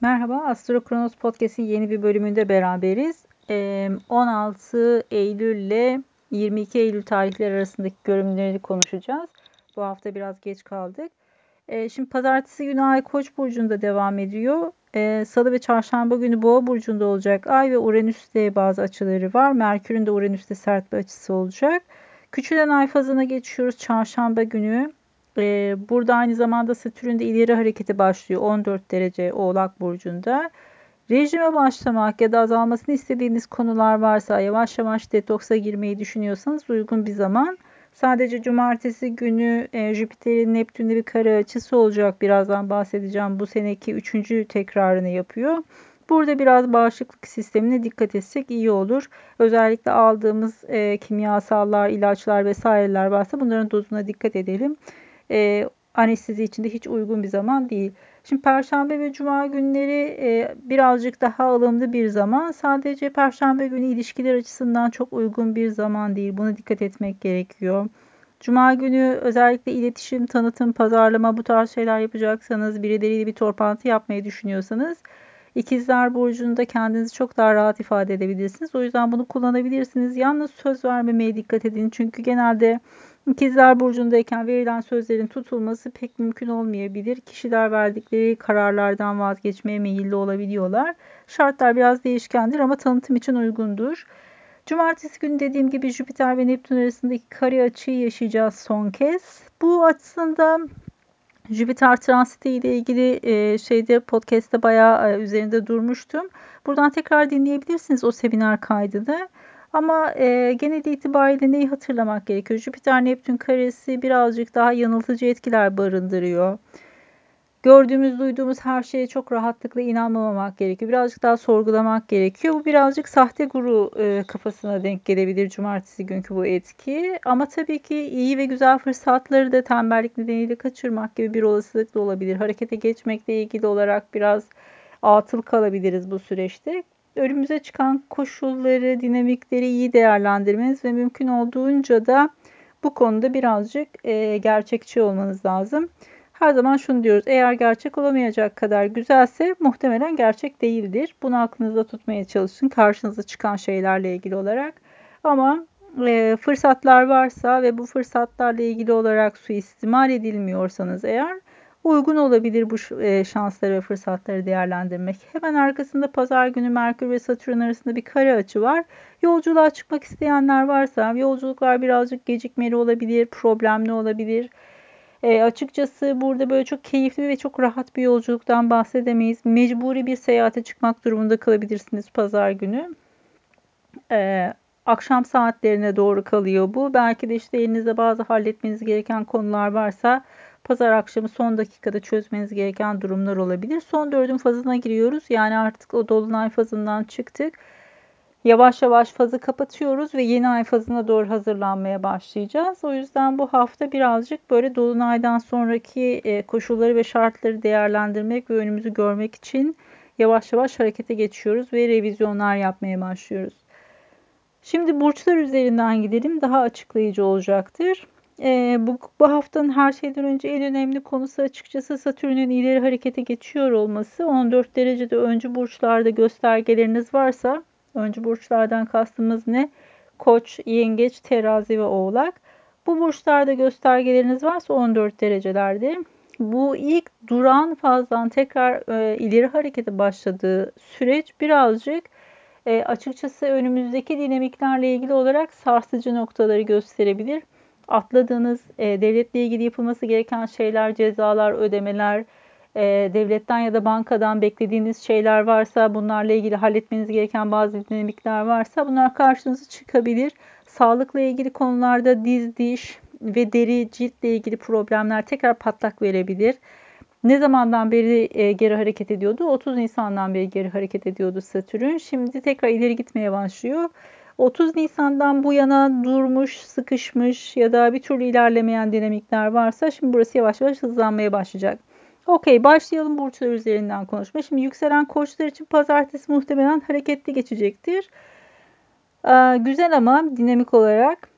Merhaba, Astro Kronos Podcast'in yeni bir bölümünde beraberiz. 16 Eylül ile 22 Eylül tarihleri arasındaki görünümleri konuşacağız. Bu hafta biraz geç kaldık. Şimdi pazartesi günü Ay Koç burcunda devam ediyor. Salı ve çarşamba günü Boğa burcunda olacak. Ay ve Uranüs'te bazı açıları var. Merkür'ün de Uranüs'te sert bir açısı olacak. Küçülen ay fazına geçiyoruz çarşamba günü. Ee, burada aynı zamanda Satürn de ileri hareketi başlıyor 14 derece Oğlak Burcu'nda. Rejime başlamak ya da azalmasını istediğiniz konular varsa yavaş yavaş detoksa girmeyi düşünüyorsanız uygun bir zaman. Sadece cumartesi günü e, Jüpiter'in Neptün'de bir kare açısı olacak. Birazdan bahsedeceğim. Bu seneki üçüncü tekrarını yapıyor. Burada biraz bağışıklık sistemine dikkat etsek iyi olur. Özellikle aldığımız e, kimyasallar, ilaçlar vesaireler varsa bunların dozuna dikkat edelim e, anestezi için de hiç uygun bir zaman değil. Şimdi Perşembe ve Cuma günleri e, birazcık daha ılımlı bir zaman. Sadece Perşembe günü ilişkiler açısından çok uygun bir zaman değil. Buna dikkat etmek gerekiyor. Cuma günü özellikle iletişim, tanıtım, pazarlama bu tarz şeyler yapacaksanız, birileriyle bir torpantı yapmayı düşünüyorsanız İkizler Burcu'nda kendinizi çok daha rahat ifade edebilirsiniz. O yüzden bunu kullanabilirsiniz. Yalnız söz vermemeye dikkat edin. Çünkü genelde İkizler Burcu'ndayken verilen sözlerin tutulması pek mümkün olmayabilir. Kişiler verdikleri kararlardan vazgeçmeye meyilli olabiliyorlar. Şartlar biraz değişkendir ama tanıtım için uygundur. Cumartesi günü dediğim gibi Jüpiter ve Neptün arasındaki kare açıyı yaşayacağız son kez. Bu aslında Jüpiter transiti ile ilgili e, şeyde podcast'te bayağı e, üzerinde durmuştum. Buradan tekrar dinleyebilirsiniz o seminer kaydını. Ama e, genel itibariyle neyi hatırlamak gerekiyor? Jüpiter Neptün karesi birazcık daha yanıltıcı etkiler barındırıyor. Gördüğümüz, duyduğumuz her şeye çok rahatlıkla inanmamak gerekiyor. Birazcık daha sorgulamak gerekiyor. Bu birazcık sahte guru e, kafasına denk gelebilir cumartesi günkü bu etki. Ama tabii ki iyi ve güzel fırsatları da tembellik nedeniyle kaçırmak gibi bir olasılık da olabilir. Harekete geçmekle ilgili olarak biraz atıl kalabiliriz bu süreçte önümüze çıkan koşulları, dinamikleri iyi değerlendirmeniz ve mümkün olduğunca da bu konuda birazcık e, gerçekçi olmanız lazım. Her zaman şunu diyoruz. Eğer gerçek olamayacak kadar güzelse muhtemelen gerçek değildir. Bunu aklınızda tutmaya çalışın. Karşınıza çıkan şeylerle ilgili olarak. Ama e, fırsatlar varsa ve bu fırsatlarla ilgili olarak suistimal edilmiyorsanız eğer uygun olabilir bu e, şansları ve fırsatları değerlendirmek. Hemen arkasında pazar günü Merkür ve Satürn arasında bir kare açı var. Yolculuğa çıkmak isteyenler varsa yolculuklar birazcık gecikmeli olabilir, problemli olabilir. E, açıkçası burada böyle çok keyifli ve çok rahat bir yolculuktan bahsedemeyiz. Mecburi bir seyahate çıkmak durumunda kalabilirsiniz pazar günü. E, akşam saatlerine doğru kalıyor bu. Belki de işte elinizde bazı halletmeniz gereken konular varsa pazar akşamı son dakikada çözmeniz gereken durumlar olabilir. Son dördün fazına giriyoruz. Yani artık o dolunay fazından çıktık. Yavaş yavaş fazı kapatıyoruz ve yeni ay fazına doğru hazırlanmaya başlayacağız. O yüzden bu hafta birazcık böyle dolunaydan sonraki e, koşulları ve şartları değerlendirmek ve önümüzü görmek için yavaş yavaş harekete geçiyoruz ve revizyonlar yapmaya başlıyoruz. Şimdi burçlar üzerinden gidelim. Daha açıklayıcı olacaktır. E, bu, bu haftanın her şeyden önce en önemli konusu açıkçası Satürn'ün ileri harekete geçiyor olması. 14 derecede öncü burçlarda göstergeleriniz varsa, öncü burçlardan kastımız ne? Koç, yengeç, terazi ve oğlak. Bu burçlarda göstergeleriniz varsa 14 derecelerde. Bu ilk duran fazdan tekrar e, ileri harekete başladığı süreç birazcık e, açıkçası önümüzdeki dinamiklerle ilgili olarak sarsıcı noktaları gösterebilir atladığınız e, devletle ilgili yapılması gereken şeyler, cezalar, ödemeler, e, devletten ya da bankadan beklediğiniz şeyler varsa, bunlarla ilgili halletmeniz gereken bazı dinamikler varsa bunlar karşınıza çıkabilir. Sağlıkla ilgili konularda diz, diş ve deri, ciltle ilgili problemler tekrar patlak verebilir. Ne zamandan beri e, geri hareket ediyordu? 30 Nisan'dan beri geri hareket ediyordu Satürn. Şimdi tekrar ileri gitmeye başlıyor. 30 Nisan'dan bu yana durmuş, sıkışmış ya da bir türlü ilerlemeyen dinamikler varsa şimdi burası yavaş yavaş hızlanmaya başlayacak. Okey başlayalım burçlar üzerinden konuşma. Şimdi yükselen koçlar için pazartesi muhtemelen hareketli geçecektir. Ee, güzel ama dinamik olarak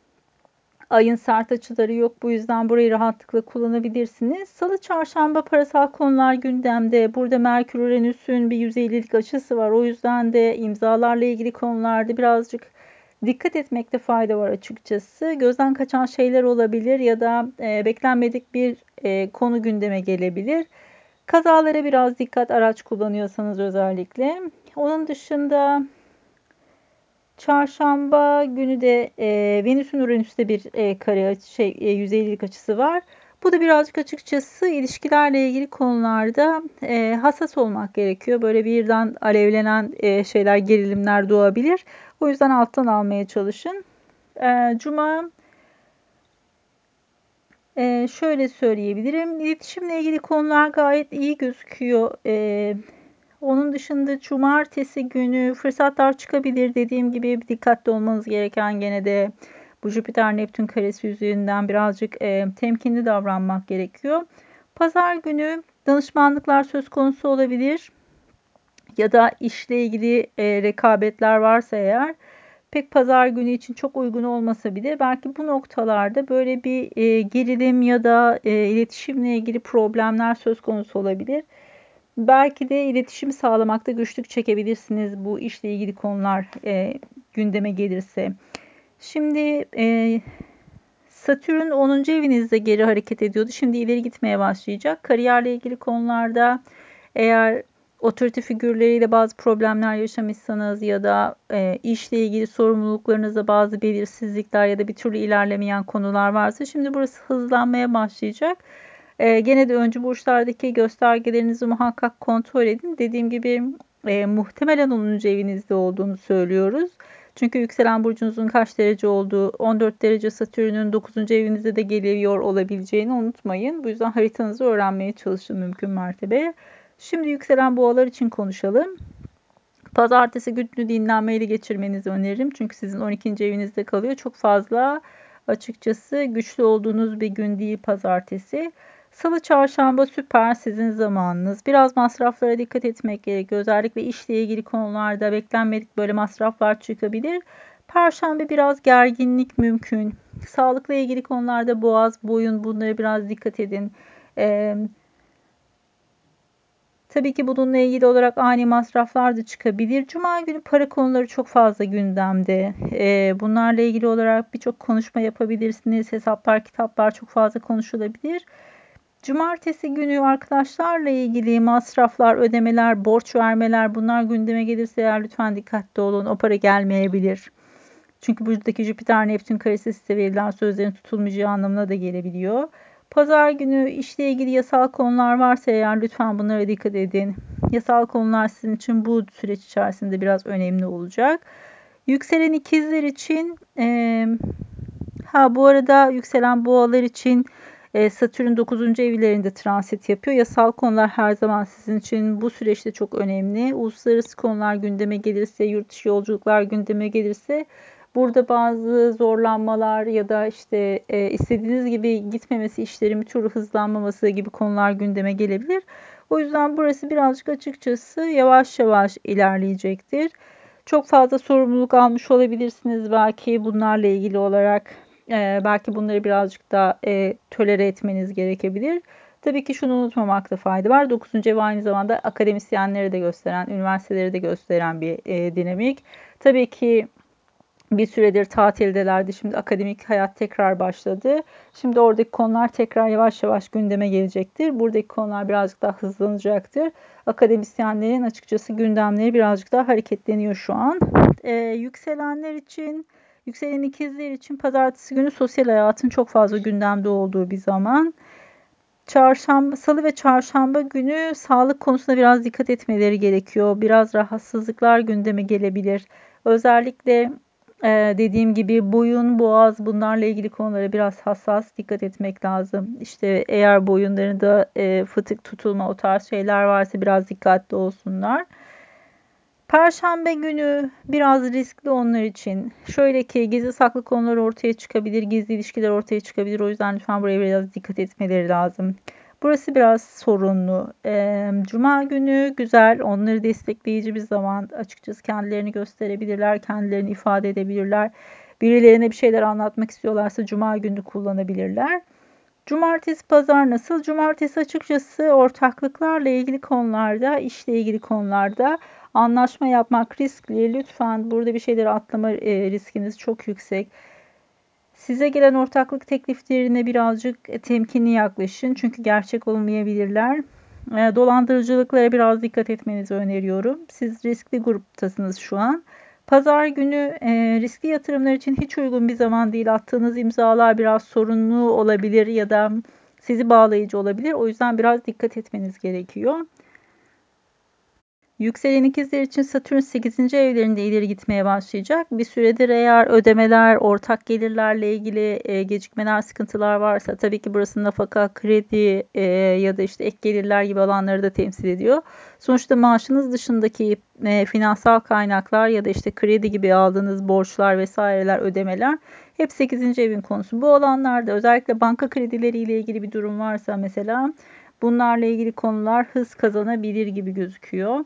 Ayın sert açıları yok. Bu yüzden burayı rahatlıkla kullanabilirsiniz. Salı, çarşamba parasal konular gündemde. Burada Merkür Uranüs'ün bir 150'lik açısı var. O yüzden de imzalarla ilgili konularda birazcık dikkat etmekte fayda var açıkçası. Gözden kaçan şeyler olabilir ya da e, beklenmedik bir e, konu gündeme gelebilir. Kazalara biraz dikkat araç kullanıyorsanız özellikle. Onun dışında Çarşamba günü de e, Venüs'ün Uranüs'te bir e, kare şey e, 150'lik açısı var. Bu da birazcık açıkçası ilişkilerle ilgili konularda e, hassas olmak gerekiyor. Böyle birden alevlenen e, şeyler, gerilimler doğabilir. O yüzden alttan almaya çalışın. E, Cuma e, şöyle söyleyebilirim. İletişimle ilgili konular gayet iyi gözüküyor. E, onun dışında cumartesi günü fırsatlar çıkabilir. Dediğim gibi dikkatli olmanız gereken gene de bu Jüpiter Neptün karesi yüzünden birazcık e, temkinli davranmak gerekiyor. Pazar günü danışmanlıklar söz konusu olabilir. Ya da işle ilgili e, rekabetler varsa eğer pek pazar günü için çok uygun olmasa bile belki bu noktalarda böyle bir e, gerilim ya da e, iletişimle ilgili problemler söz konusu olabilir. Belki de iletişim sağlamakta güçlük çekebilirsiniz bu işle ilgili konular e, gündeme gelirse. Şimdi e, Satürn 10. evinizde geri hareket ediyordu. Şimdi ileri gitmeye başlayacak. Kariyerle ilgili konularda eğer otorite figürleriyle bazı problemler yaşamışsanız ya da e, işle ilgili sorumluluklarınızda bazı belirsizlikler ya da bir türlü ilerlemeyen konular varsa şimdi burası hızlanmaya başlayacak. E, gene de öncü burçlardaki göstergelerinizi muhakkak kontrol edin. Dediğim gibi e, muhtemelen 10. evinizde olduğunu söylüyoruz. Çünkü yükselen burcunuzun kaç derece olduğu, 14 derece Satürn'ün 9. evinizde de geliyor olabileceğini unutmayın. Bu yüzden haritanızı öğrenmeye çalışın mümkün mertebe. Şimdi yükselen boğalar için konuşalım. Pazartesi gününü dinlenmeyle geçirmenizi öneririm. Çünkü sizin 12. evinizde kalıyor. Çok fazla açıkçası güçlü olduğunuz bir gün değil pazartesi. Salı, çarşamba süper sizin zamanınız. Biraz masraflara dikkat etmek gerekiyor. Özellikle işle ilgili konularda beklenmedik böyle masraflar çıkabilir. Perşembe biraz gerginlik mümkün. Sağlıkla ilgili konularda boğaz, boyun bunlara biraz dikkat edin. Ee, tabii ki bununla ilgili olarak ani masraflar da çıkabilir. Cuma günü para konuları çok fazla gündemde. Ee, bunlarla ilgili olarak birçok konuşma yapabilirsiniz. Hesaplar, kitaplar çok fazla konuşulabilir. Cumartesi günü arkadaşlarla ilgili masraflar, ödemeler, borç vermeler bunlar gündeme gelirse eğer lütfen dikkatli olun. O para gelmeyebilir. Çünkü buradaki Jüpiter Neptün karesi size verilen sözlerin tutulmayacağı anlamına da gelebiliyor. Pazar günü işle ilgili yasal konular varsa eğer lütfen bunlara dikkat edin. Yasal konular sizin için bu süreç içerisinde biraz önemli olacak. Yükselen ikizler için e, ha bu arada yükselen boğalar için e, Satürn 9. evlerinde transit yapıyor. Yasal konular her zaman sizin için bu süreçte çok önemli. Uluslararası konular gündeme gelirse, yurt dışı yolculuklar gündeme gelirse burada bazı zorlanmalar ya da işte e, istediğiniz gibi gitmemesi, işlerin bir türlü hızlanmaması gibi konular gündeme gelebilir. O yüzden burası birazcık açıkçası yavaş yavaş ilerleyecektir. Çok fazla sorumluluk almış olabilirsiniz belki bunlarla ilgili olarak e, belki bunları birazcık daha e, tölere etmeniz gerekebilir. Tabii ki şunu unutmamakta fayda var. 9. ev aynı zamanda akademisyenleri de gösteren, üniversiteleri de gösteren bir e, dinamik. Tabii ki bir süredir tatildelerdi. Şimdi akademik hayat tekrar başladı. Şimdi oradaki konular tekrar yavaş yavaş gündeme gelecektir. Buradaki konular birazcık daha hızlanacaktır. Akademisyenlerin açıkçası gündemleri birazcık daha hareketleniyor şu an. Ee, yükselenler için Yükselen ikizler için pazartesi günü sosyal hayatın çok fazla gündemde olduğu bir zaman. Çarşamba, salı ve çarşamba günü sağlık konusunda biraz dikkat etmeleri gerekiyor. Biraz rahatsızlıklar gündeme gelebilir. Özellikle e, dediğim gibi boyun, boğaz bunlarla ilgili konulara biraz hassas dikkat etmek lazım. İşte eğer boyunlarında e, fıtık tutulma o tarz şeyler varsa biraz dikkatli olsunlar. Perşembe günü biraz riskli onlar için. Şöyle ki gizli saklı konular ortaya çıkabilir, gizli ilişkiler ortaya çıkabilir. O yüzden lütfen buraya biraz dikkat etmeleri lazım. Burası biraz sorunlu. Cuma günü güzel, onları destekleyici bir zaman. Açıkçası kendilerini gösterebilirler, kendilerini ifade edebilirler. birilerine bir şeyler anlatmak istiyorlarsa cuma günü kullanabilirler. Cumartesi pazar nasıl? Cumartesi açıkçası ortaklıklarla ilgili konularda, işle ilgili konularda anlaşma yapmak riskli. Lütfen burada bir şeyleri atlama riskiniz çok yüksek. Size gelen ortaklık tekliflerine birazcık temkinli yaklaşın. Çünkü gerçek olmayabilirler. E, dolandırıcılıklara biraz dikkat etmenizi öneriyorum. Siz riskli gruptasınız şu an. Pazar günü e, riskli yatırımlar için hiç uygun bir zaman değil. Attığınız imzalar biraz sorunlu olabilir ya da sizi bağlayıcı olabilir. O yüzden biraz dikkat etmeniz gerekiyor. Yükselen ikizler için Satürn 8. evlerinde ileri gitmeye başlayacak. Bir süredir eğer ödemeler, ortak gelirlerle ilgili e, gecikmeler, sıkıntılar varsa tabii ki burası nafaka, kredi e, ya da işte ek gelirler gibi alanları da temsil ediyor. Sonuçta maaşınız dışındaki e, finansal kaynaklar ya da işte kredi gibi aldığınız borçlar vesaireler, ödemeler hep 8. evin konusu. Bu alanlarda özellikle banka kredileriyle ilgili bir durum varsa mesela bunlarla ilgili konular hız kazanabilir gibi gözüküyor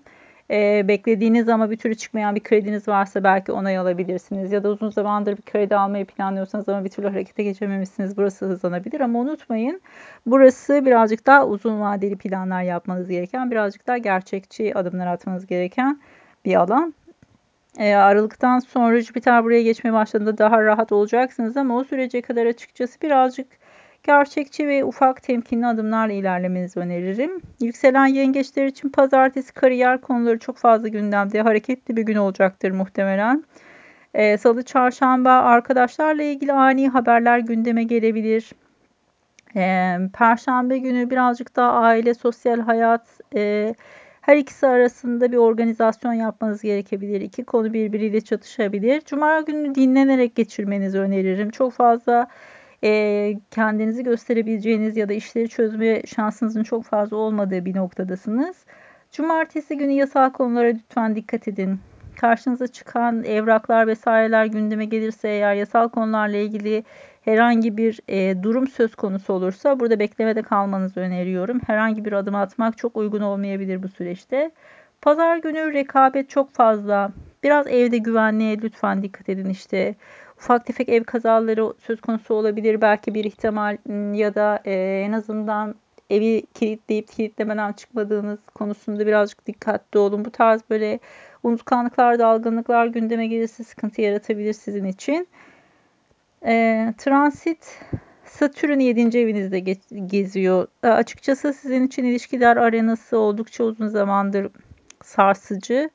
e, beklediğiniz ama bir türlü çıkmayan bir krediniz varsa belki onay alabilirsiniz. Ya da uzun zamandır bir kredi almayı planlıyorsanız ama bir türlü harekete geçememişsiniz. Burası hızlanabilir ama unutmayın burası birazcık daha uzun vadeli planlar yapmanız gereken, birazcık daha gerçekçi adımlar atmanız gereken bir alan. E, Aralıktan sonra Jüpiter buraya geçmeye başladığında daha rahat olacaksınız ama o sürece kadar açıkçası birazcık gerçekçi ve ufak temkinli adımlarla ilerlemenizi öneririm. Yükselen yengeçler için pazartesi kariyer konuları çok fazla gündemde. Hareketli bir gün olacaktır muhtemelen. Ee, Salı, çarşamba arkadaşlarla ilgili ani haberler gündeme gelebilir. Ee, Perşembe günü birazcık daha aile, sosyal hayat, e, her ikisi arasında bir organizasyon yapmanız gerekebilir. İki konu birbiriyle çatışabilir. Cuma günü dinlenerek geçirmenizi öneririm. Çok fazla e, kendinizi gösterebileceğiniz ya da işleri çözme şansınızın çok fazla olmadığı bir noktadasınız. Cumartesi günü yasal konulara lütfen dikkat edin. Karşınıza çıkan evraklar vesaireler gündeme gelirse eğer yasal konularla ilgili herhangi bir e, durum söz konusu olursa burada beklemede kalmanızı öneriyorum. Herhangi bir adım atmak çok uygun olmayabilir bu süreçte. Pazar günü rekabet çok fazla. Biraz evde güvenliğe lütfen dikkat edin işte ufak tefek ev kazaları söz konusu olabilir. Belki bir ihtimal ıı, ya da e, en azından evi kilitleyip kilitlemeden çıkmadığınız konusunda birazcık dikkatli olun. Bu tarz böyle unutkanlıklar, dalgınlıklar gündeme gelirse sıkıntı yaratabilir sizin için. E, transit Satürn 7. evinizde geziyor. E, açıkçası sizin için ilişkiler arenası oldukça uzun zamandır sarsıcı.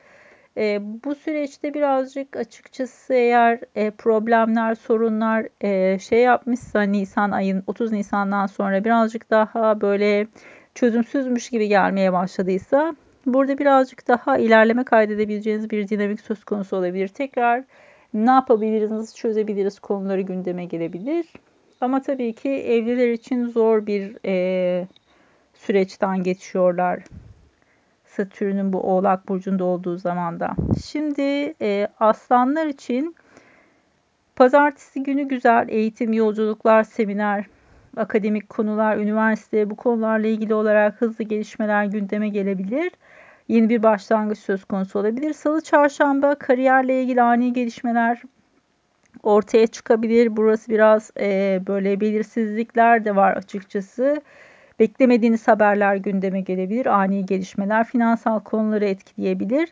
E, bu süreçte birazcık açıkçası eğer e, problemler, sorunlar e, şey yapmışsa Nisan ayın 30 Nisan'dan sonra birazcık daha böyle çözümsüzmüş gibi gelmeye başladıysa burada birazcık daha ilerleme kaydedebileceğiniz bir dinamik söz konusu olabilir. Tekrar ne yapabiliriz, nasıl çözebiliriz konuları gündeme gelebilir. Ama tabii ki evliler için zor bir e, süreçten geçiyorlar. Satürn'ün bu Oğlak Burcu'nda olduğu zamanda. Şimdi e, aslanlar için pazartesi günü güzel eğitim, yolculuklar, seminer, akademik konular, üniversite bu konularla ilgili olarak hızlı gelişmeler gündeme gelebilir. Yeni bir başlangıç söz konusu olabilir. Salı, çarşamba kariyerle ilgili ani gelişmeler ortaya çıkabilir. Burası biraz e, böyle belirsizlikler de var açıkçası. Beklemediğiniz haberler gündeme gelebilir. Ani gelişmeler finansal konuları etkileyebilir.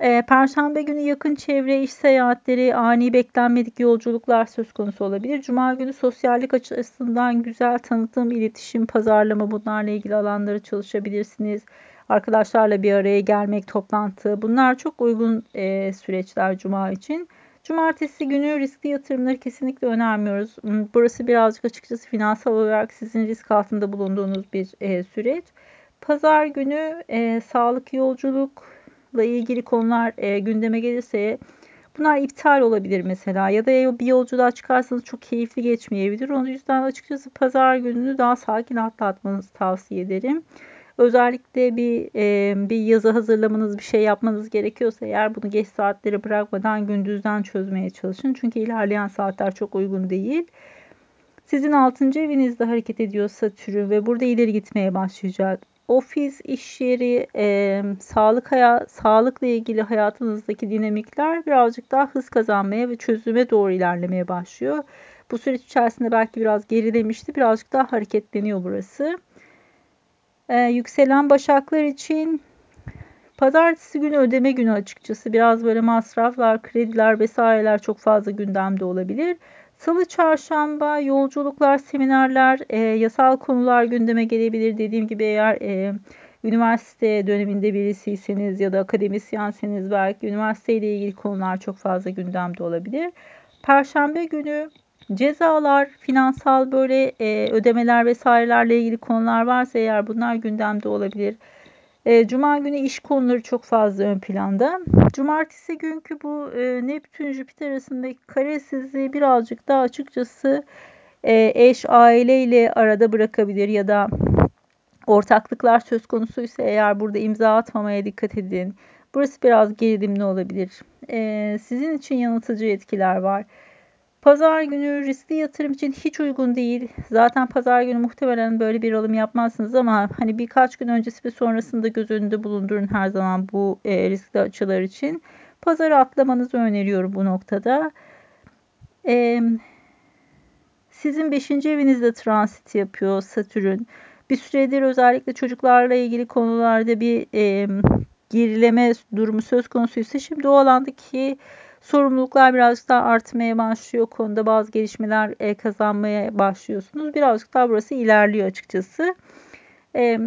Ee, Perşembe günü yakın çevre, iş seyahatleri, ani beklenmedik yolculuklar söz konusu olabilir. Cuma günü sosyallik açısından güzel tanıtım, iletişim, pazarlama bunlarla ilgili alanları çalışabilirsiniz. Arkadaşlarla bir araya gelmek, toplantı bunlar çok uygun e, süreçler Cuma için. Cumartesi günü riskli yatırımları kesinlikle önermiyoruz. Hmm, burası birazcık açıkçası finansal olarak sizin risk altında bulunduğunuz bir e, süreç. Pazar günü e, sağlık yolculukla ilgili konular e, gündeme gelirse bunlar iptal olabilir mesela ya da bir yolculuğa çıkarsanız çok keyifli geçmeyebilir. Onun yüzden açıkçası pazar gününü daha sakin atlatmanızı tavsiye ederim. Özellikle bir e, bir yazı hazırlamanız, bir şey yapmanız gerekiyorsa eğer bunu geç saatlere bırakmadan gündüzden çözmeye çalışın. Çünkü ilerleyen saatler çok uygun değil. Sizin 6. evinizde hareket ediyor Satürn ve burada ileri gitmeye başlayacak. ofis, iş yeri, e, sağlık hayat, sağlıkla ilgili hayatınızdaki dinamikler birazcık daha hız kazanmaya ve çözüme doğru ilerlemeye başlıyor. Bu süreç içerisinde belki biraz gerilemişti. Birazcık daha hareketleniyor burası. Ee, yükselen başaklar için pazartesi günü ödeme günü açıkçası. Biraz böyle masraflar, krediler vesaireler çok fazla gündemde olabilir. Salı, çarşamba yolculuklar, seminerler, e, yasal konular gündeme gelebilir. Dediğim gibi eğer e, üniversite döneminde birisiyseniz ya da akademisyenseniz belki üniversiteyle ilgili konular çok fazla gündemde olabilir. Perşembe günü cezalar, finansal böyle e, ödemeler vesairelerle ilgili konular varsa eğer bunlar gündemde olabilir. E, Cuma günü iş konuları çok fazla ön planda. Cumartesi günkü bu e, Neptün Jüpiter arasındaki karesizliği birazcık daha açıkçası e, eş aileyle arada bırakabilir ya da ortaklıklar söz konusuysa eğer burada imza atmamaya dikkat edin. Burası biraz gerilimli olabilir. E, sizin için yanıltıcı etkiler var. Pazar günü riskli yatırım için hiç uygun değil. Zaten pazar günü muhtemelen böyle bir alım yapmazsınız ama hani birkaç gün öncesi ve sonrasında göz önünde bulundurun her zaman bu e, riskli açılar için. Pazarı atlamanızı öneriyorum bu noktada. E, sizin 5. evinizde transit yapıyor Satürn. Bir süredir özellikle çocuklarla ilgili konularda bir e, gerileme durumu söz konusuysa şimdi o alandaki sorumluluklar birazcık daha artmaya başlıyor. Konuda bazı gelişmeler e, kazanmaya başlıyorsunuz. Birazcık daha burası ilerliyor açıkçası. E,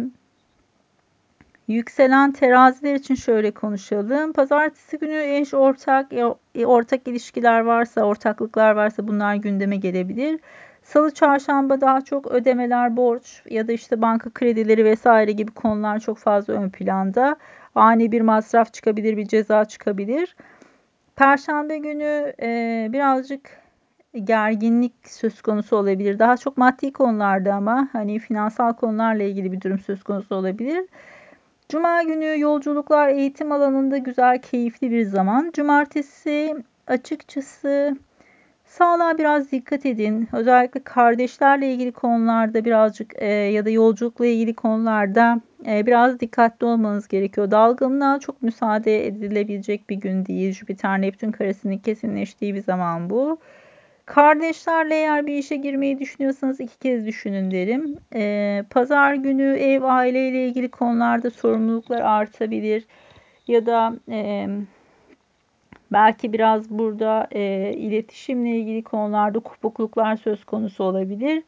yükselen teraziler için şöyle konuşalım. Pazartesi günü eş ortak e, ortak ilişkiler varsa, ortaklıklar varsa bunlar gündeme gelebilir. Salı çarşamba daha çok ödemeler, borç ya da işte banka kredileri vesaire gibi konular çok fazla ön planda. Ani bir masraf çıkabilir, bir ceza çıkabilir. Perşembe günü e, birazcık gerginlik söz konusu olabilir. Daha çok maddi konularda ama hani finansal konularla ilgili bir durum söz konusu olabilir. Cuma günü yolculuklar eğitim alanında güzel, keyifli bir zaman. Cumartesi açıkçası Sağlığa biraz dikkat edin. Özellikle kardeşlerle ilgili konularda birazcık e, ya da yolculukla ilgili konularda e, biraz dikkatli olmanız gerekiyor. Dalgınlığa çok müsaade edilebilecek bir gün değil. Jüpiter Neptün karesinin kesinleştiği bir zaman bu. Kardeşlerle eğer bir işe girmeyi düşünüyorsanız iki kez düşünün derim. E, Pazar günü ev aileyle ilgili konularda sorumluluklar artabilir. Ya da e, Belki biraz burada e, iletişimle ilgili konularda kopukluklar söz konusu olabilir.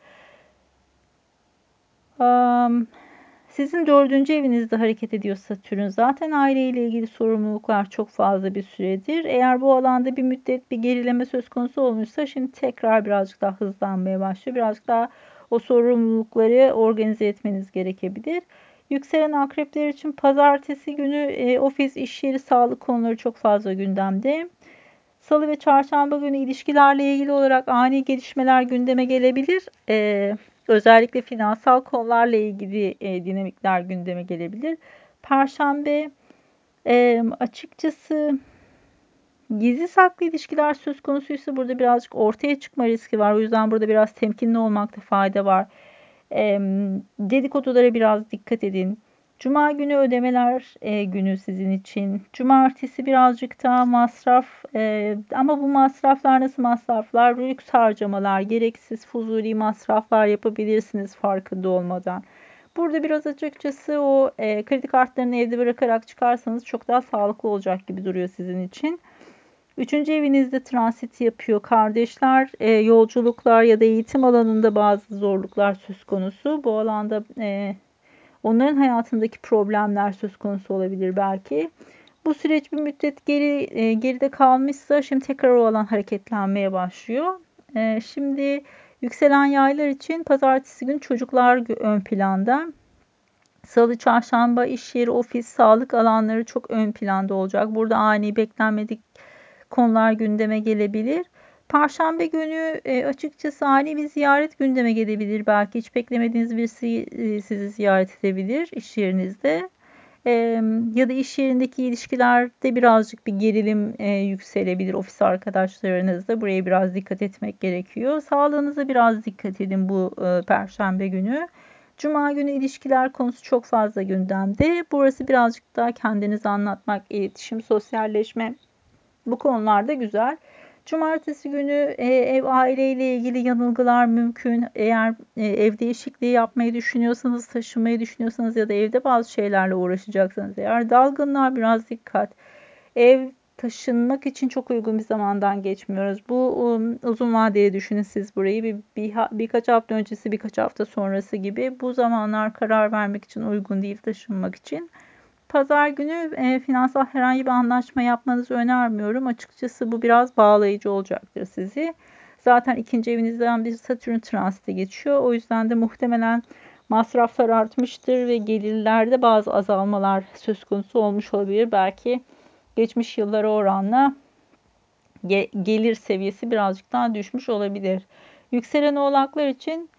Um, sizin dördüncü evinizde hareket ediyor Satürn. Zaten aileyle ilgili sorumluluklar çok fazla bir süredir. Eğer bu alanda bir müddet bir gerileme söz konusu olmuşsa şimdi tekrar birazcık daha hızlanmaya başlıyor. Birazcık daha o sorumlulukları organize etmeniz gerekebilir. Yükselen akrepler için pazartesi günü e, ofis, iş yeri, sağlık konuları çok fazla gündemde. Salı ve çarşamba günü ilişkilerle ilgili olarak ani gelişmeler gündeme gelebilir. E, özellikle finansal konularla ilgili e, dinamikler gündeme gelebilir. Perşembe e, açıkçası gizli saklı ilişkiler söz konusuysa burada birazcık ortaya çıkma riski var. O yüzden burada biraz temkinli olmakta fayda var. E, dedikodulara biraz dikkat edin. Cuma günü ödemeler e, günü sizin için. Cumartesi birazcık daha masraf e, ama bu masraflar nasıl masraflar? Lüks harcamalar, gereksiz fuzuli masraflar yapabilirsiniz farkında olmadan. Burada biraz açıkçası o e, kredi kartlarını evde bırakarak çıkarsanız çok daha sağlıklı olacak gibi duruyor sizin için. Üçüncü evinizde transit yapıyor. Kardeşler, e, yolculuklar ya da eğitim alanında bazı zorluklar söz konusu. Bu alanda e, onların hayatındaki problemler söz konusu olabilir belki. Bu süreç bir müddet geri e, geride kalmışsa şimdi tekrar o alan hareketlenmeye başlıyor. E, şimdi yükselen yaylar için pazartesi günü çocuklar ön planda. Salı, çarşamba iş yeri, ofis, sağlık alanları çok ön planda olacak. Burada ani beklenmedik konular gündeme gelebilir. Perşembe günü e, açıkçası ani bir ziyaret gündeme gelebilir. Belki hiç beklemediğiniz birisi e, sizi ziyaret edebilir iş yerinizde. Ya da iş yerindeki ilişkilerde birazcık bir gerilim e, yükselebilir ofis arkadaşlarınızla. Buraya biraz dikkat etmek gerekiyor. Sağlığınıza biraz dikkat edin bu perşembe günü. Cuma günü ilişkiler konusu çok fazla gündemde. Burası birazcık daha kendinizi anlatmak, iletişim, sosyalleşme bu konularda güzel. Cumartesi günü e, ev aileyle ilgili yanılgılar mümkün. Eğer e, ev değişikliği yapmayı düşünüyorsanız, taşınmayı düşünüyorsanız ya da evde bazı şeylerle uğraşacaksanız eğer dalgınlar biraz dikkat. Ev taşınmak için çok uygun bir zamandan geçmiyoruz. Bu um, uzun vadeye düşünün siz burayı bir, bir birkaç hafta öncesi birkaç hafta sonrası gibi bu zamanlar karar vermek için uygun değil taşınmak için. Pazar günü e, finansal herhangi bir anlaşma yapmanızı önermiyorum. Açıkçası bu biraz bağlayıcı olacaktır sizi. Zaten ikinci evinizden bir Satürn transiti geçiyor. O yüzden de muhtemelen masraflar artmıştır ve gelirlerde bazı azalmalar söz konusu olmuş olabilir. Belki geçmiş yıllara oranla gelir seviyesi birazcık daha düşmüş olabilir. Yükselen oğlaklar için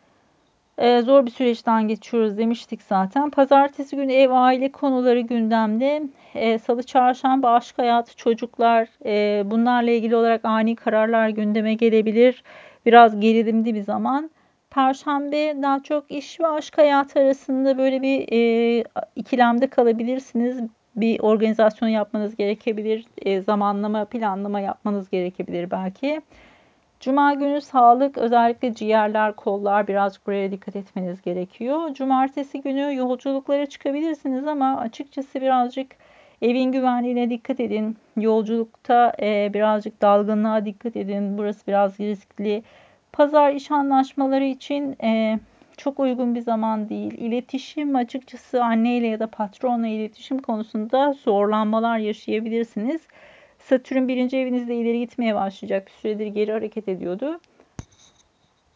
e, zor bir süreçten geçiyoruz demiştik zaten. Pazartesi günü ev aile konuları gündemde. E, Salı çarşamba aşk hayatı çocuklar e, bunlarla ilgili olarak ani kararlar gündeme gelebilir. Biraz gerilimli bir zaman. Perşembe daha çok iş ve aşk hayatı arasında böyle bir e, ikilemde kalabilirsiniz bir organizasyon yapmanız gerekebilir. E, zamanlama, planlama yapmanız gerekebilir belki. Cuma günü sağlık özellikle ciğerler, kollar biraz buraya dikkat etmeniz gerekiyor. Cumartesi günü yolculuklara çıkabilirsiniz ama açıkçası birazcık evin güvenliğine dikkat edin. Yolculukta e, birazcık dalgınlığa dikkat edin. Burası biraz riskli. Pazar iş anlaşmaları için e, çok uygun bir zaman değil. İletişim açıkçası anneyle ya da patronla iletişim konusunda zorlanmalar yaşayabilirsiniz. Satürn birinci evinizde ileri gitmeye başlayacak. Bir süredir geri hareket ediyordu.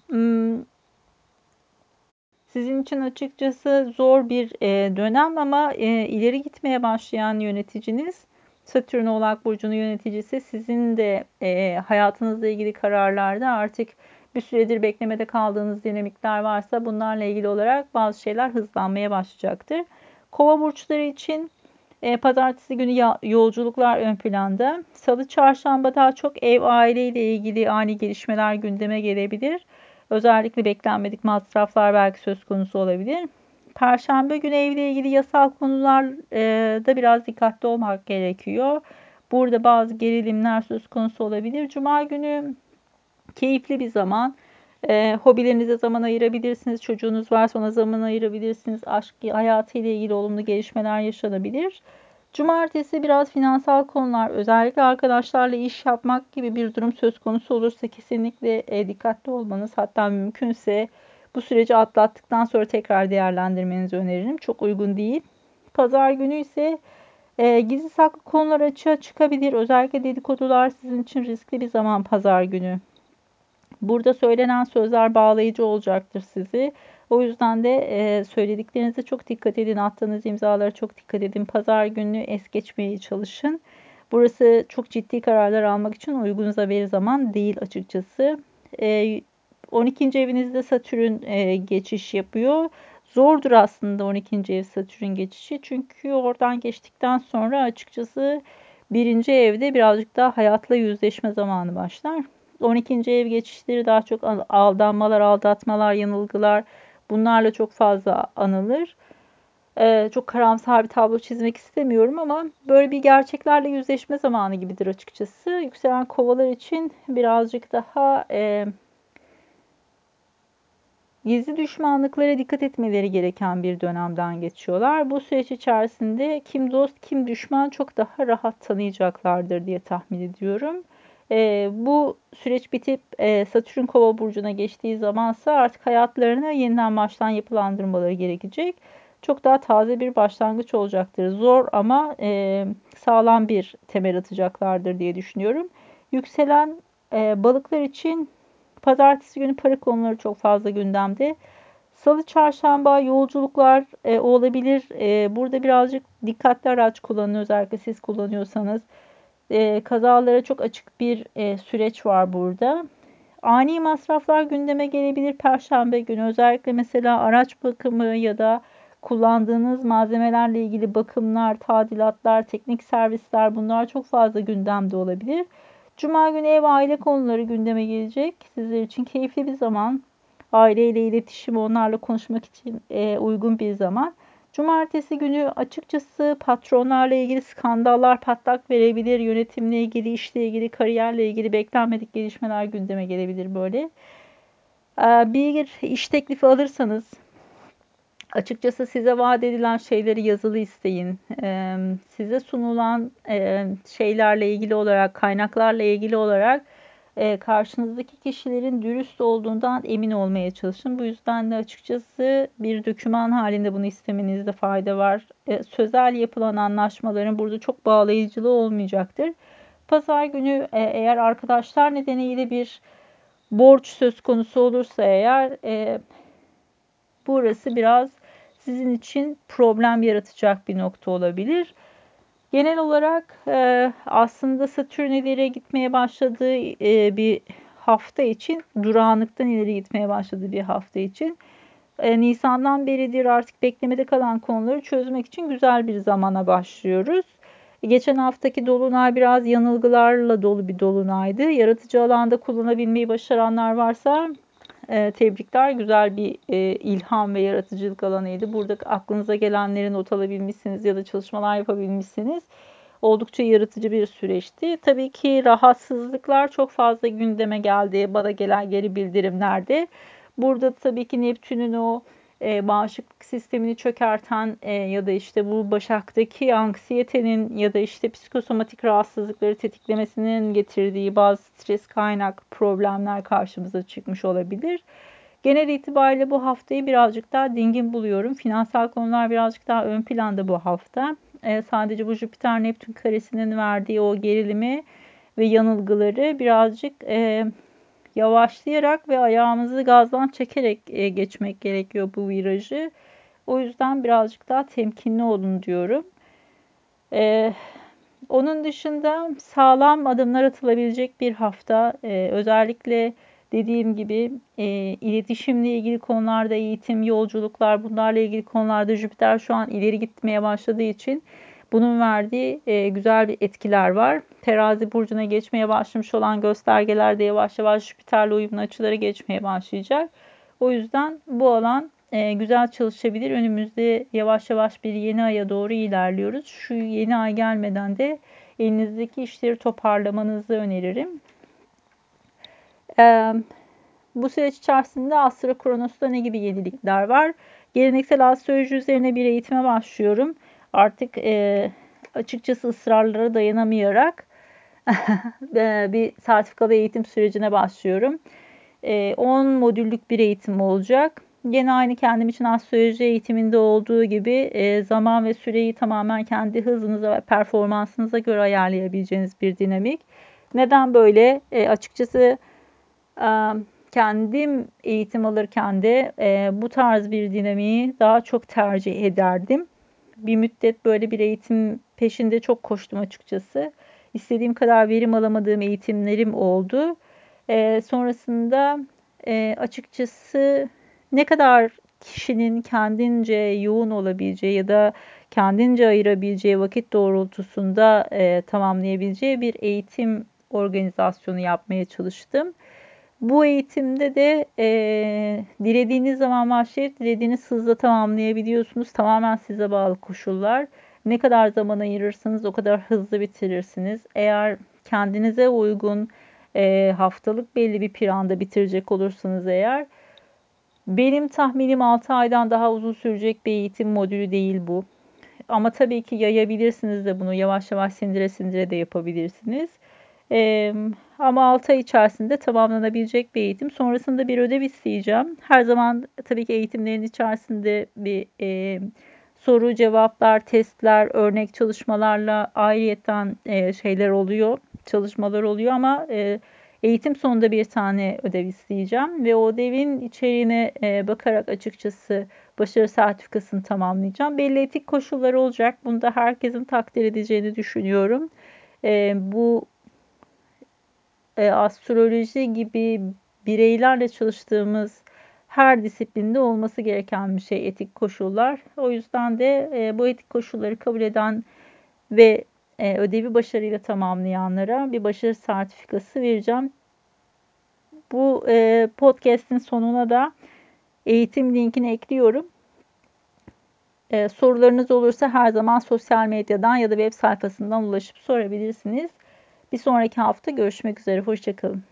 Hmm. Sizin için açıkçası zor bir e, dönem ama e, ileri gitmeye başlayan yöneticiniz Satürn Oğlak Burcu'nun yöneticisi sizin de e, hayatınızla ilgili kararlarda artık bir süredir beklemede kaldığınız dinamikler varsa bunlarla ilgili olarak bazı şeyler hızlanmaya başlayacaktır. Kova burçları için e, pazartesi günü yolculuklar ön planda. Salı, çarşamba daha çok ev, aile ile ilgili ani gelişmeler gündeme gelebilir. Özellikle beklenmedik masraflar belki söz konusu olabilir. Perşembe günü evle ilgili yasal konularda e, biraz dikkatli olmak gerekiyor. Burada bazı gerilimler söz konusu olabilir. Cuma günü keyifli bir zaman. E, hobilerinize zaman ayırabilirsiniz. Çocuğunuz varsa ona zaman ayırabilirsiniz. Aşk hayatı ile ilgili olumlu gelişmeler yaşanabilir. Cumartesi biraz finansal konular, özellikle arkadaşlarla iş yapmak gibi bir durum söz konusu olursa kesinlikle e, dikkatli olmanız, hatta mümkünse bu süreci atlattıktan sonra tekrar değerlendirmenizi öneririm. Çok uygun değil. Pazar günü ise e, gizli saklı konular açığa çıkabilir. Özellikle dedikodular sizin için riskli bir zaman pazar günü. Burada söylenen sözler bağlayıcı olacaktır sizi. O yüzden de e, söylediklerinize çok dikkat edin. Attığınız imzalara çok dikkat edin. Pazar günü es geçmeye çalışın. Burası çok ciddi kararlar almak için uygun bir zaman değil açıkçası. E, 12. evinizde Satürn e, geçiş yapıyor. Zordur aslında 12. ev Satürn geçişi. Çünkü oradan geçtikten sonra açıkçası birinci evde birazcık daha hayatla yüzleşme zamanı başlar. 12. ev geçişleri daha çok aldanmalar, aldatmalar, yanılgılar bunlarla çok fazla anılır. Ee, çok karamsar bir tablo çizmek istemiyorum ama böyle bir gerçeklerle yüzleşme zamanı gibidir açıkçası. Yükselen kovalar için birazcık daha e, gizli düşmanlıklara dikkat etmeleri gereken bir dönemden geçiyorlar. Bu süreç içerisinde kim dost kim düşman çok daha rahat tanıyacaklardır diye tahmin ediyorum. E, bu süreç bitip e, Satürn Kova burcuna geçtiği zamansa artık hayatlarını yeniden baştan yapılandırmaları gerekecek. Çok daha taze bir başlangıç olacaktır. Zor ama e, sağlam bir temel atacaklardır diye düşünüyorum. Yükselen e, balıklar için pazartesi günü para konuları çok fazla gündemde. Salı, çarşamba yolculuklar e, olabilir. E, burada birazcık dikkatli araç kullanın özellikle siz kullanıyorsanız e, kazalara çok açık bir e, süreç var burada. Ani masraflar gündeme gelebilir Perşembe günü. Özellikle mesela araç bakımı ya da kullandığınız malzemelerle ilgili bakımlar, tadilatlar, teknik servisler bunlar çok fazla gündemde olabilir. Cuma günü ev aile konuları gündeme gelecek. Sizler için keyifli bir zaman. aileyle iletişim, onlarla konuşmak için e, uygun bir zaman. Cumartesi günü açıkçası patronlarla ilgili skandallar patlak verebilir. Yönetimle ilgili, işle ilgili, kariyerle ilgili beklenmedik gelişmeler gündeme gelebilir böyle. Ee, bir iş teklifi alırsanız açıkçası size vaat edilen şeyleri yazılı isteyin. Ee, size sunulan e, şeylerle ilgili olarak, kaynaklarla ilgili olarak e, karşınızdaki kişilerin dürüst olduğundan emin olmaya çalışın. Bu yüzden de açıkçası bir döküman halinde bunu istemenizde fayda var. E, sözel yapılan anlaşmaların burada çok bağlayıcılığı olmayacaktır. Pazar günü e, eğer arkadaşlar nedeniyle bir borç söz konusu olursa eğer e, burası biraz sizin için problem yaratacak bir nokta olabilir. Genel olarak e, aslında Satürn ileri gitmeye başladığı e, bir hafta için durağanlıktan ileri gitmeye başladığı bir hafta için e, Nisan'dan beridir artık beklemede kalan konuları çözmek için güzel bir zamana başlıyoruz. Geçen haftaki dolunay biraz yanılgılarla dolu bir dolunaydı. Yaratıcı alanda kullanabilmeyi başaranlar varsa e, tebrikler. Güzel bir e, ilham ve yaratıcılık alanıydı. Burada aklınıza gelenleri not alabilmişsiniz ya da çalışmalar yapabilmişsiniz. Oldukça yaratıcı bir süreçti. Tabii ki rahatsızlıklar çok fazla gündeme geldi. Bana gelen geri bildirimlerde. Burada tabii ki Neptün'ün o e, bağışıklık sistemini çökerten e, ya da işte bu başaktaki anksiyetenin ya da işte psikosomatik rahatsızlıkları tetiklemesinin getirdiği bazı stres kaynak problemler karşımıza çıkmış olabilir. Genel itibariyle bu haftayı birazcık daha dingin buluyorum. Finansal konular birazcık daha ön planda bu hafta. E, sadece bu Jüpiter-Neptün karesinin verdiği o gerilimi ve yanılgıları birazcık e, yavaşlayarak ve ayağımızı gazdan çekerek e, geçmek gerekiyor bu virajı. O yüzden birazcık daha temkinli olun diyorum. Ee, onun dışında sağlam adımlar atılabilecek bir hafta. Ee, özellikle dediğim gibi e, iletişimle ilgili konularda eğitim, yolculuklar bunlarla ilgili konularda Jüpiter şu an ileri gitmeye başladığı için bunun verdiği e, güzel bir etkiler var. Terazi burcuna geçmeye başlamış olan göstergeler de yavaş yavaş Jüpiter'le uyumlu açıları geçmeye başlayacak. O yüzden bu alan e, güzel çalışabilir. Önümüzde yavaş yavaş bir yeni aya doğru ilerliyoruz. Şu yeni ay gelmeden de elinizdeki işleri toparlamanızı öneririm. E, bu süreç içerisinde Astro Kronos'ta ne gibi yenilikler var? Geleneksel astroloji üzerine bir eğitime başlıyorum artık e, açıkçası ısrarlara dayanamayarak bir sertifikalı eğitim sürecine başlıyorum. E, 10 modüllük bir eğitim olacak. Gene aynı kendim için astroloji eğitiminde olduğu gibi e, zaman ve süreyi tamamen kendi hızınıza ve performansınıza göre ayarlayabileceğiniz bir dinamik. Neden böyle? E, açıkçası e, kendim eğitim alırken de e, bu tarz bir dinamiği daha çok tercih ederdim bir müddet böyle bir eğitim peşinde çok koştum açıkçası. İstediğim kadar verim alamadığım eğitimlerim oldu. E, sonrasında e, açıkçası ne kadar kişinin kendince yoğun olabileceği ya da kendince ayırabileceği vakit doğrultusunda e, tamamlayabileceği bir eğitim organizasyonu yapmaya çalıştım. Bu eğitimde de e, dilediğiniz zaman başlayıp dilediğiniz hızla tamamlayabiliyorsunuz. Tamamen size bağlı koşullar. Ne kadar zaman ayırırsanız o kadar hızlı bitirirsiniz. Eğer kendinize uygun e, haftalık belli bir planda bitirecek olursanız eğer benim tahminim 6 aydan daha uzun sürecek bir eğitim modülü değil bu. Ama tabii ki yayabilirsiniz de bunu yavaş yavaş sindire sindire de yapabilirsiniz. Ee, ama 6 ay içerisinde tamamlanabilecek bir eğitim. Sonrasında bir ödev isteyeceğim. Her zaman tabii ki eğitimlerin içerisinde bir e, soru, cevaplar, testler, örnek çalışmalarla ayrıyetten e, şeyler oluyor, çalışmalar oluyor ama e, eğitim sonunda bir tane ödev isteyeceğim ve o ödevin içeriğine e, bakarak açıkçası başarı sertifikasını tamamlayacağım. Belli etik koşulları olacak. Bunu da herkesin takdir edeceğini düşünüyorum. E, bu e, astroloji gibi bireylerle çalıştığımız her disiplinde olması gereken bir şey etik koşullar. O yüzden de e, bu etik koşulları kabul eden ve e, ödevi başarıyla tamamlayanlara bir başarı sertifikası vereceğim. Bu e, podcast'in sonuna da eğitim linkini ekliyorum. Ee, sorularınız olursa her zaman sosyal medyadan ya da web sayfasından ulaşıp sorabilirsiniz. Bir sonraki hafta görüşmek üzere. Hoşçakalın.